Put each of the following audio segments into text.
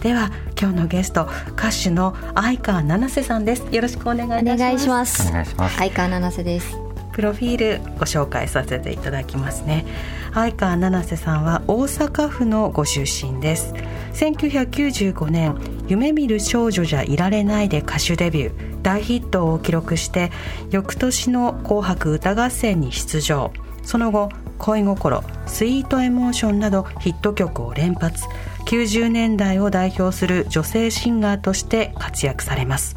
では今日のゲスト歌手の相川七瀬さんです。よろしくお願いいたします。お願いします。お願いします。相川七瀬です。プロフィールご紹介させていただきますね。相川七瀬さんは大阪府のご出身です。1995年「夢見る少女じゃいられない」で歌手デビュー。大ヒットを記録して翌年の「紅白歌合戦」に出場。その後「恋心」「スイートエモーション」などヒット曲を連発90年代を代表する女性シンガーとして活躍されます。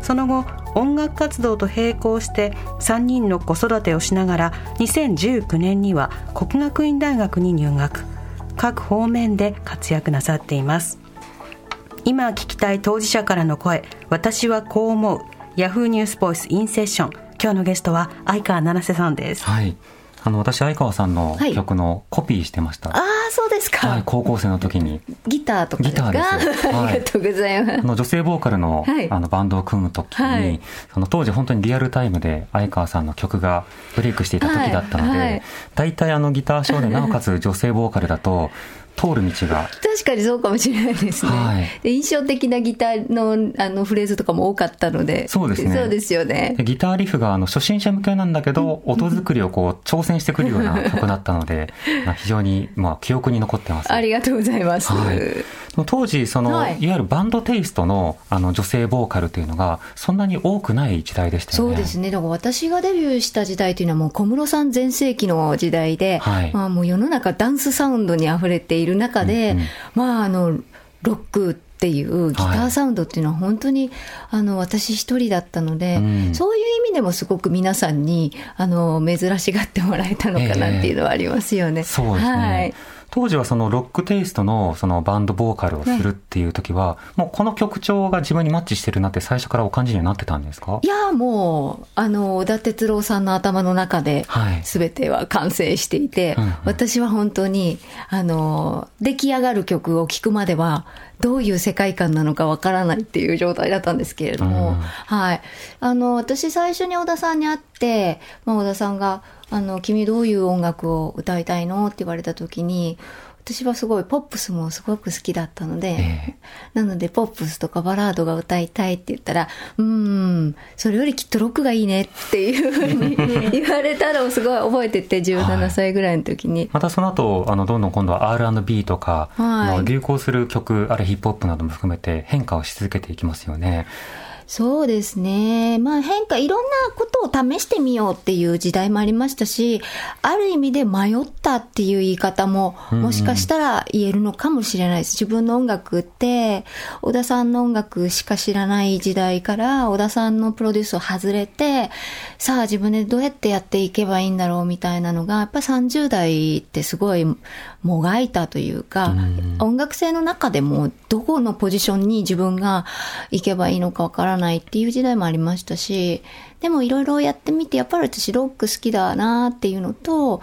その後音楽活動と並行して3人の子育てをしながら2019年には国学院大学に入学。各方面で活躍なさっています。今聞きたい当事者からの声私はこう思う。ヤフーニュースボイスインセッション今日のゲストは相川七瀬さんです。はい。あの私相川さんのはい。曲のコピーしてました、ああそうですか、はい、高校生の時に。ギターとかギターです。は いありがとうございます。あの女性ボーカルの,、はい。あのバンドを組む時に、はい。その当時本当にリアルタイムで相川さんの曲がブレイクしていた時だったので、はい。はい。大体あのギターショーでなおかつ女性ボーカルだと通る道が。確かにそうかもしれないですね、はい。で印象的なギターのあのフレーズとかも多かったので。そうですね。そうですよね。でギターリフがあの初心者向けなんだけど、音作りをこう挑戦してくるような曲だったので、まあ非常にまあ記憶に残ってます。ありがとうございます、はい当時、その、はいい、わゆるバンドテイストのあの女性ボーカルというのが、そんなに多くない時代でしたよね。そうですね。だから私がデビューした時代というのはもう小室さん全盛期の時代で、はいまあもう世の中ダンスサウンドに溢れている中で、うんうんまああの、ロックっていうギタはいーサウンドっていうのは本当に、あの、私一人だったので、うんそういう意味でもすごく皆さんに、あの、珍しがってもらえたのかなっていうのはありますよね。そうですね。はい。当時はそのロックテイストのそのバンドボーカルをするっていう時は、もうこの曲調が自分にマッチしてるなって最初からお感じにはなってたんですか？いや、もう、あの、小田哲郎さんの頭の中ではい、すべては完成していて、うんうん。私は本当に、あの、出来上がる曲を聴くまでは、どういう世界観なのかわからないっていう状態だったんですけれども、うん。はい。あの、私最初に小田さんに会って、まあ、小田さんが、あの、君どういう音楽を歌いたいの？って言われた時に、私はすごいポップスもすごく好きだったので、えなので、ポップスとかバラードが歌いたいって言ったら、うーん、それよりきっとロックがいいねっていうふうに 言われたのをすごい覚えてて、17歳ぐらいの時に。またその後、あの、どんどん今度は R&B とか、はい流行する曲、あるいはヒップホップなども含めて変化をし続けていきますよね。そうですね。まあ変化、いろんなことを試してみようっていう時代もありましたし、ある意味で迷ったっていう言い方も、もしかしたら言えるのかもしれないです。自分の音楽って、小田さんの音楽しか知らない時代から、小田さんのプロデュースを外れて、さあ自分でどうやってやっていけばいいんだろうみたいなのが、やっぱ30代ってすごいもがいたというか、音楽性の中でもどこのポジションに自分が行けばいいのかわからないっていう時代もありましたし、でもいろいろやってみて、やっぱり私ロック好きだなっていうのと、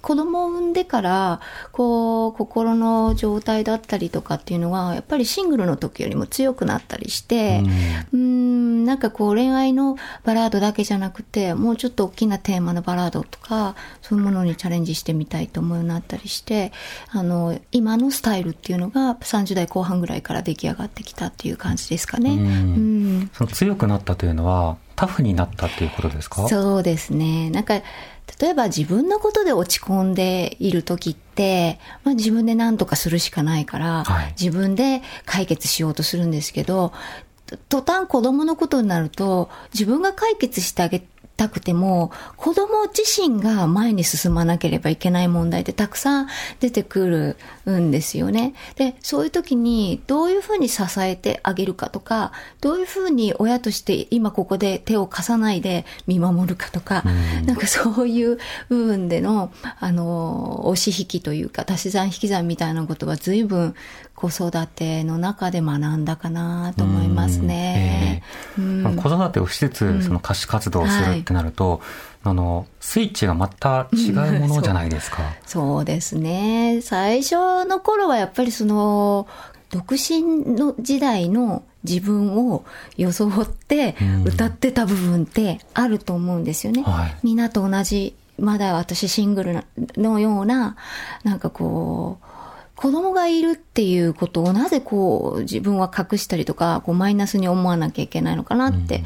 子供を産んでから、こう、心の状態だったりとかっていうのは、やっぱりシングルの時よりも強くなったりして、うーん、なんかこう恋愛のバラードだけじゃなくて、もうちょっと大きなテーマのバラードとか、そういうものにチャレンジしてみたいと思うようになったりして、あの、今のスタイルっていうのが30代後半ぐらいから出来上がってきたっていう感じですかね。うん。うん。その強くなったというのは、タフになったっていうことですか？そうですね。なんか、例えば自分のことで落ち込んでいる時って、まあ自分で何とかするしかないから、はい自分で解決しようとするんですけど、途端子供のことになると、自分が解決してあげたくても、子供自身が前に進まなければいけない問題ってたくさん出てくるんですよね。で、そういう時にどういうふうに支えてあげるかとか、どういうふうに親として今ここで手を貸さないで見守るかとか、なんかそういう部分での、あの、押し引きというか、足し算引き算みたいなことは随分子育ての中で学んだかなと思いますね。うんえー、子育てをしつつ、その歌手活動をするってなると、はい、あの、スイッチがまた違うものじゃないですか。そうそうですね。最初の頃はやっぱりその、独身の時代の自分を装って歌ってた部分ってあると思うんですよね。はい、みんなと同じ、まだ私シングルのような、なんかこう、子供がいるっていうことをなぜこう自分は隠したりとか、こうマイナスに思わなきゃいけないのかなって、うん、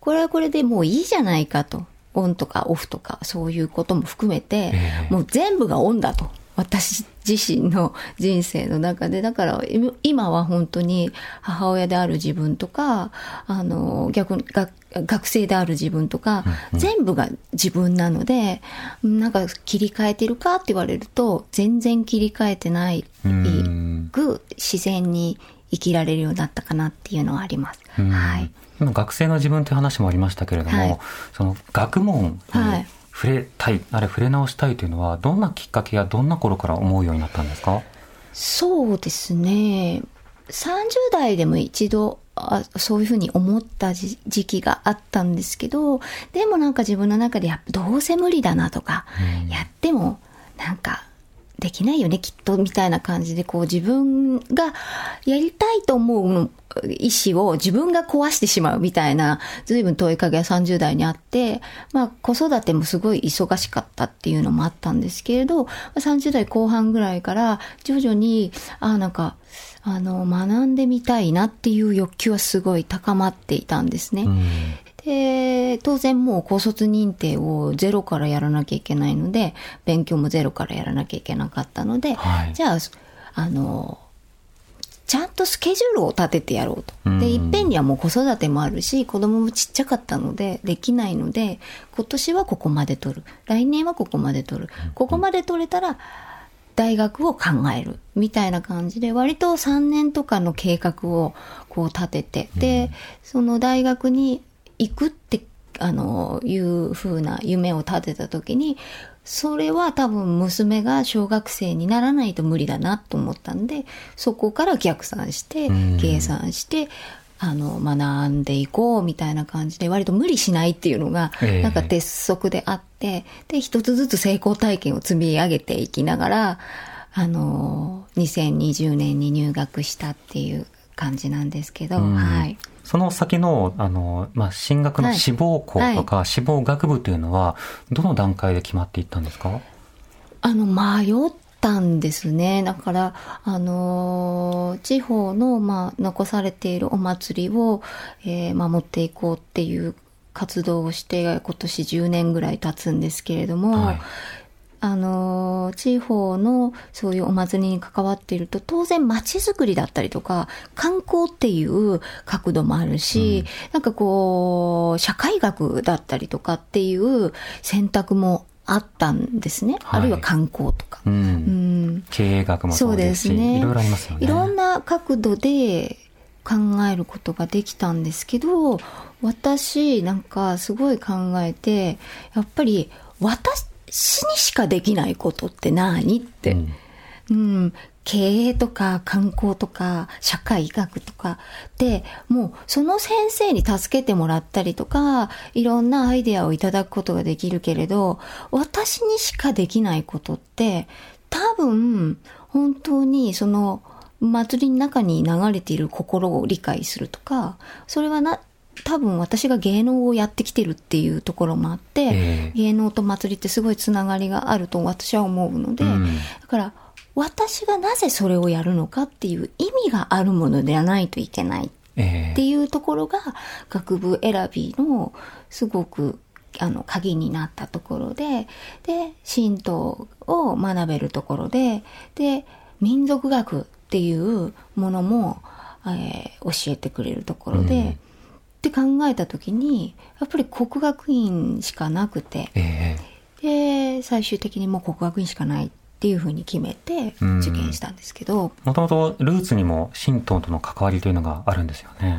これはこれでもういいじゃないかと。オンとかオフとかそういうことも含めて、えー、もう全部がオンだと。私自身の人生の中で、だから今は本当に母親である自分とか、あの、逆に学学生である自分とか、うんうん、全部が自分なので、なんか切り替えてるかって言われると、全然切り替えてないく、自然に生きられるようになったかなっていうのはあります。はい。今学生の自分って話もありましたけれども、はい、その学問に触れたい、あれ触れ直したいというのは、どんなきっかけやどんな頃から思うようになったんですか？そうですね。30代でも一度あそういうふうに思った時期があったんですけど、でもなんか自分の中でやっぱどうせ無理だなとか、うん、やってもなんかできないよね、きっと、みたいな感じで、こう自分がやりたいと思う意思を自分が壊してしまうみたいな、随分問いかけが30代にあって、まあ子育てもすごい忙しかったっていうのもあったんですけれど、30代後半ぐらいから徐々に、あなんか、あの、学んでみたいなっていう欲求はすごい高まっていたんですね。で、当然もう高卒認定をゼロからやらなきゃいけないので、勉強もゼロからやらなきゃいけなかったので、はい、じゃあ、あの、ちゃんとスケジュールを立ててやろうと。で、いっぺんにはもう子育てもあるし、子供もちっちゃかったので、できないので、今年はここまで取る。来年はここまで取る。ここまで取れたら、大学を考える。みたいな感じで、割と3年とかの計画をこう立てて、で、その大学に行くって、あの、いう風な夢を立てた時に、それは多分娘が小学生にならないと無理だなと思ったんで、そこから逆算して、計算して、あの、学んでいこうみたいな感じで、割と無理しないっていうのが、なんか鉄則であって、で、一つずつ成功体験を積み上げていきながら、あの、2020年に入学したっていう感じなんですけど、はい。その先の、あの、まあ、進学の志望校とか、志望学部というのは、どの段階で決まっていったんですか？あの、迷ったんですね。だから、あの、地方の、まあ、残されているお祭りを、えー、守っていこうっていう活動をして、今年10年ぐらい経つんですけれども、はいあの、地方のそういうお祭りに関わっていると、当然街づくりだったりとか、観光っていう角度もあるし、うん、なんかこう、社会学だったりとかっていう選択もあったんですね。はい、あるいは観光とか。うん、うん、経営学もそうですし、ね、いろいろありますよね。いろんな角度で考えることができたんですけど、私なんかすごい考えて、やっぱり私死にしかできないことって何って。うん、うん、経営とか観光とか社会学とかで、もうその先生に助けてもらったりとか、いろんなアイデアをいただくことができるけれど、私にしかできないことって、多分、本当にその祭りの中に流れている心を理解するとか、それはな、多分私が芸能をやってきてるっていうところもあって、えー、芸能と祭りってすごいつながりがあると私は思うので、うん、だから私がなぜそれをやるのかっていう意味があるものではないといけない。っていうところが学部選びのすごくあの鍵になったところで、で、神道を学べるところで、で、民族学っていうものもえー、教えてくれるところで、うん、って考えた時にやっぱり国学院しかなくて、えー、で最終的にもう国学院しかない。っていうふうに決めて受験したんですけどもともとルーツにも神道との関わりというのがあるんですよね。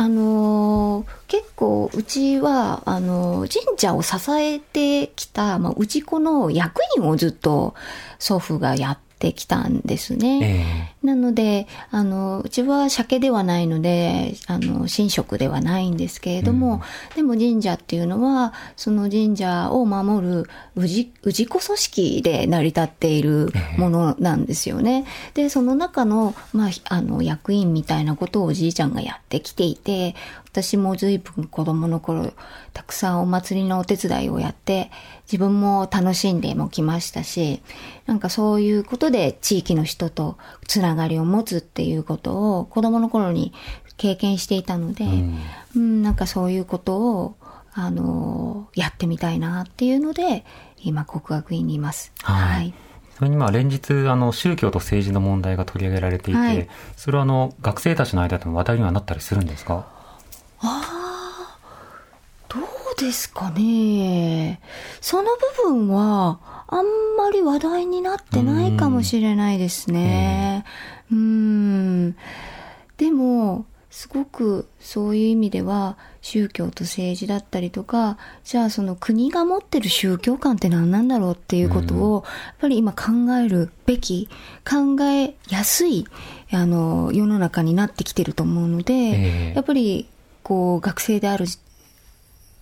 あのー、結構うちはあのー、神社を支えてきた、まあ、氏子の役員をずっと祖父がやってきたんですね。えー、なので、あの、うちは鮭ではないので、あの、神職ではないんですけれども、うん、でも神社っていうのは、その神社を守る氏、氏子組織で成り立っているものなんですよね。えー、で、その中の、まあ、あの、役員みたいなことをおじいちゃんがやってきていて、私も随分子供の頃、たくさんお祭りのお手伝いをやって、自分も楽しんでもきましたし、なんかそういうことで地域の人とつながりを持つっていうことを子供の頃に経験していたので、うん、うん、なんかそういうことを、あの、やってみたいなっていうので、今国学院にいます。はい、はい。それにまあ連日あの宗教と政治の問題が取り上げられていて、はい、それはあの学生たちの間でも話題にはなったりするんですか？あですかね。その部分は、あんまり話題になってないかもしれないですね。うん。でも、すごくそういう意味では宗教と政治だったりとかじゃあその国が持ってる宗教観って何なんだろうっていうことをやっぱり今考えるべき考えやすいあの世の中になってきてると思うので、やっぱりこう、学生である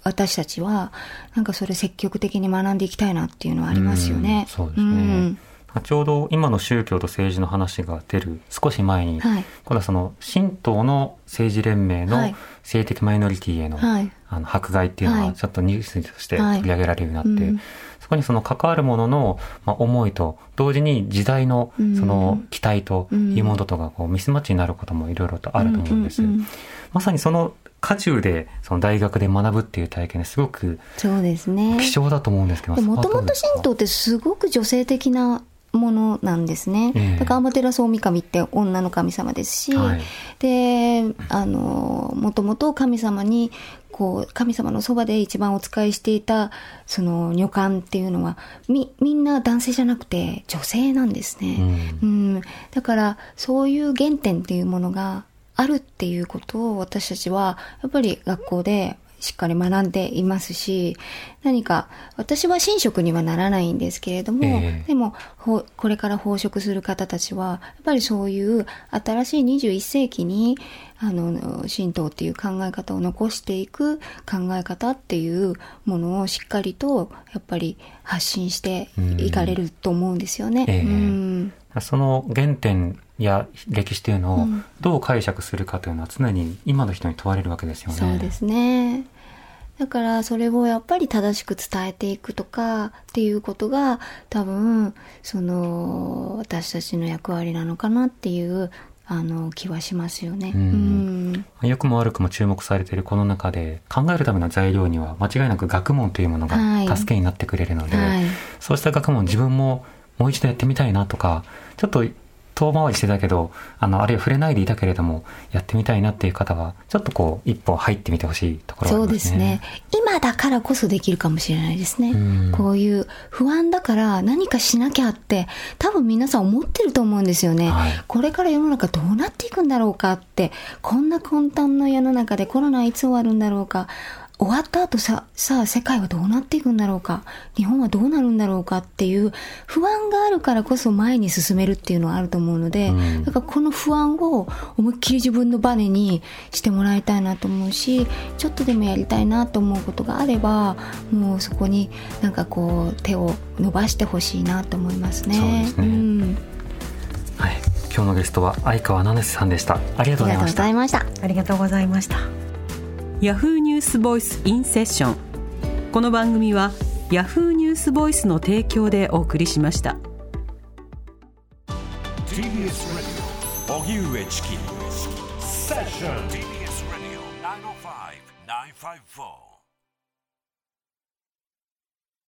私たちは、なんかそれ積極的に学んでいきたいなっていうのはありますよね。うそうですね。うん。ちょうど今の宗教と政治の話が出る少し前に、はい、今度はその神道の政治連盟の性的マイノリティへのはい、あの迫害っていうのはちょっとニュースとして取り上げられるようになって、はいうん、そこにその関わるものの、まあ、思いと同時に時代のその期待というものとがこうミスマッチになることもいろいろとあると思うんです。まさにその渦中でその大学で学ぶっていう体験すごくそうですね貴重だと思うんですけどもともと神道ってすごく女性的なものなんですね。えー、だからアマテラスオミカミって女の神様ですし、はい、で、あの、もともと神様に、こう、神様のそばで一番お仕えしていた、その女官っていうのは、み、みんな男性じゃなくて女性なんですね。うん、うん。だから、そういう原点っていうものが、あるっていうことを私たちはやっぱり学校でしっかり学んでいますし、何か、私は神職にはならないんですけれども、えー、でも、これから奉職する方たちは、やっぱりそういう新しい21世紀に、あの、神道っていう考え方を残していく考え方っていうものをしっかりと、やっぱり発信していかれると思うんですよね。えー、うん。その原点や歴史というのをどう解釈するかというのは常に今の人に問われるわけですよね。そうですね。だからそれをやっぱり正しく伝えていくとかっていうことが多分その私たちの役割なのかなっていうあの気はしますよね。うん、良くも悪くも注目されているこの中で考えるための材料には間違いなく学問というものが助けになってくれるので、はいはい、そうした学問自分ももう一度やってみたいなとかちょっと遠回りしてたけど、あの、あるいは触れないでいたけれども、やってみたいなっていう方は、ちょっとこう、一歩入ってみてほしいところ、ね、そうですね。今だからこそできるかもしれないですね。うこういう不安だから何かしなきゃって、多分皆さん思ってると思うんですよね。はい、これから世の中どうなっていくんだろうかって、こんな混沌の世の中でコロナいつ終わるんだろうか。終わった後さ、さあ世界はどうなっていくんだろうか、日本はどうなるんだろうかっていう不安があるからこそ前に進めるっていうのはあると思うので、うん、だからこの不安を思いっきり自分のバネにしてもらいたいなと思うし、ちょっとでもやりたいなと思うことがあれば、もうそこになんかこう手を伸ばしてほしいなと思いますね。そうですね。うん、はい。今日のゲストは相川七瀬さんでした。ありがとうございました。ありがとうございました。ヤフーニュースボイスインセッションこの番組はヤフーニュースボイスの提供でお送りしました。TBS ラディオ荻上チキ。セッション TBS ラディオ905-954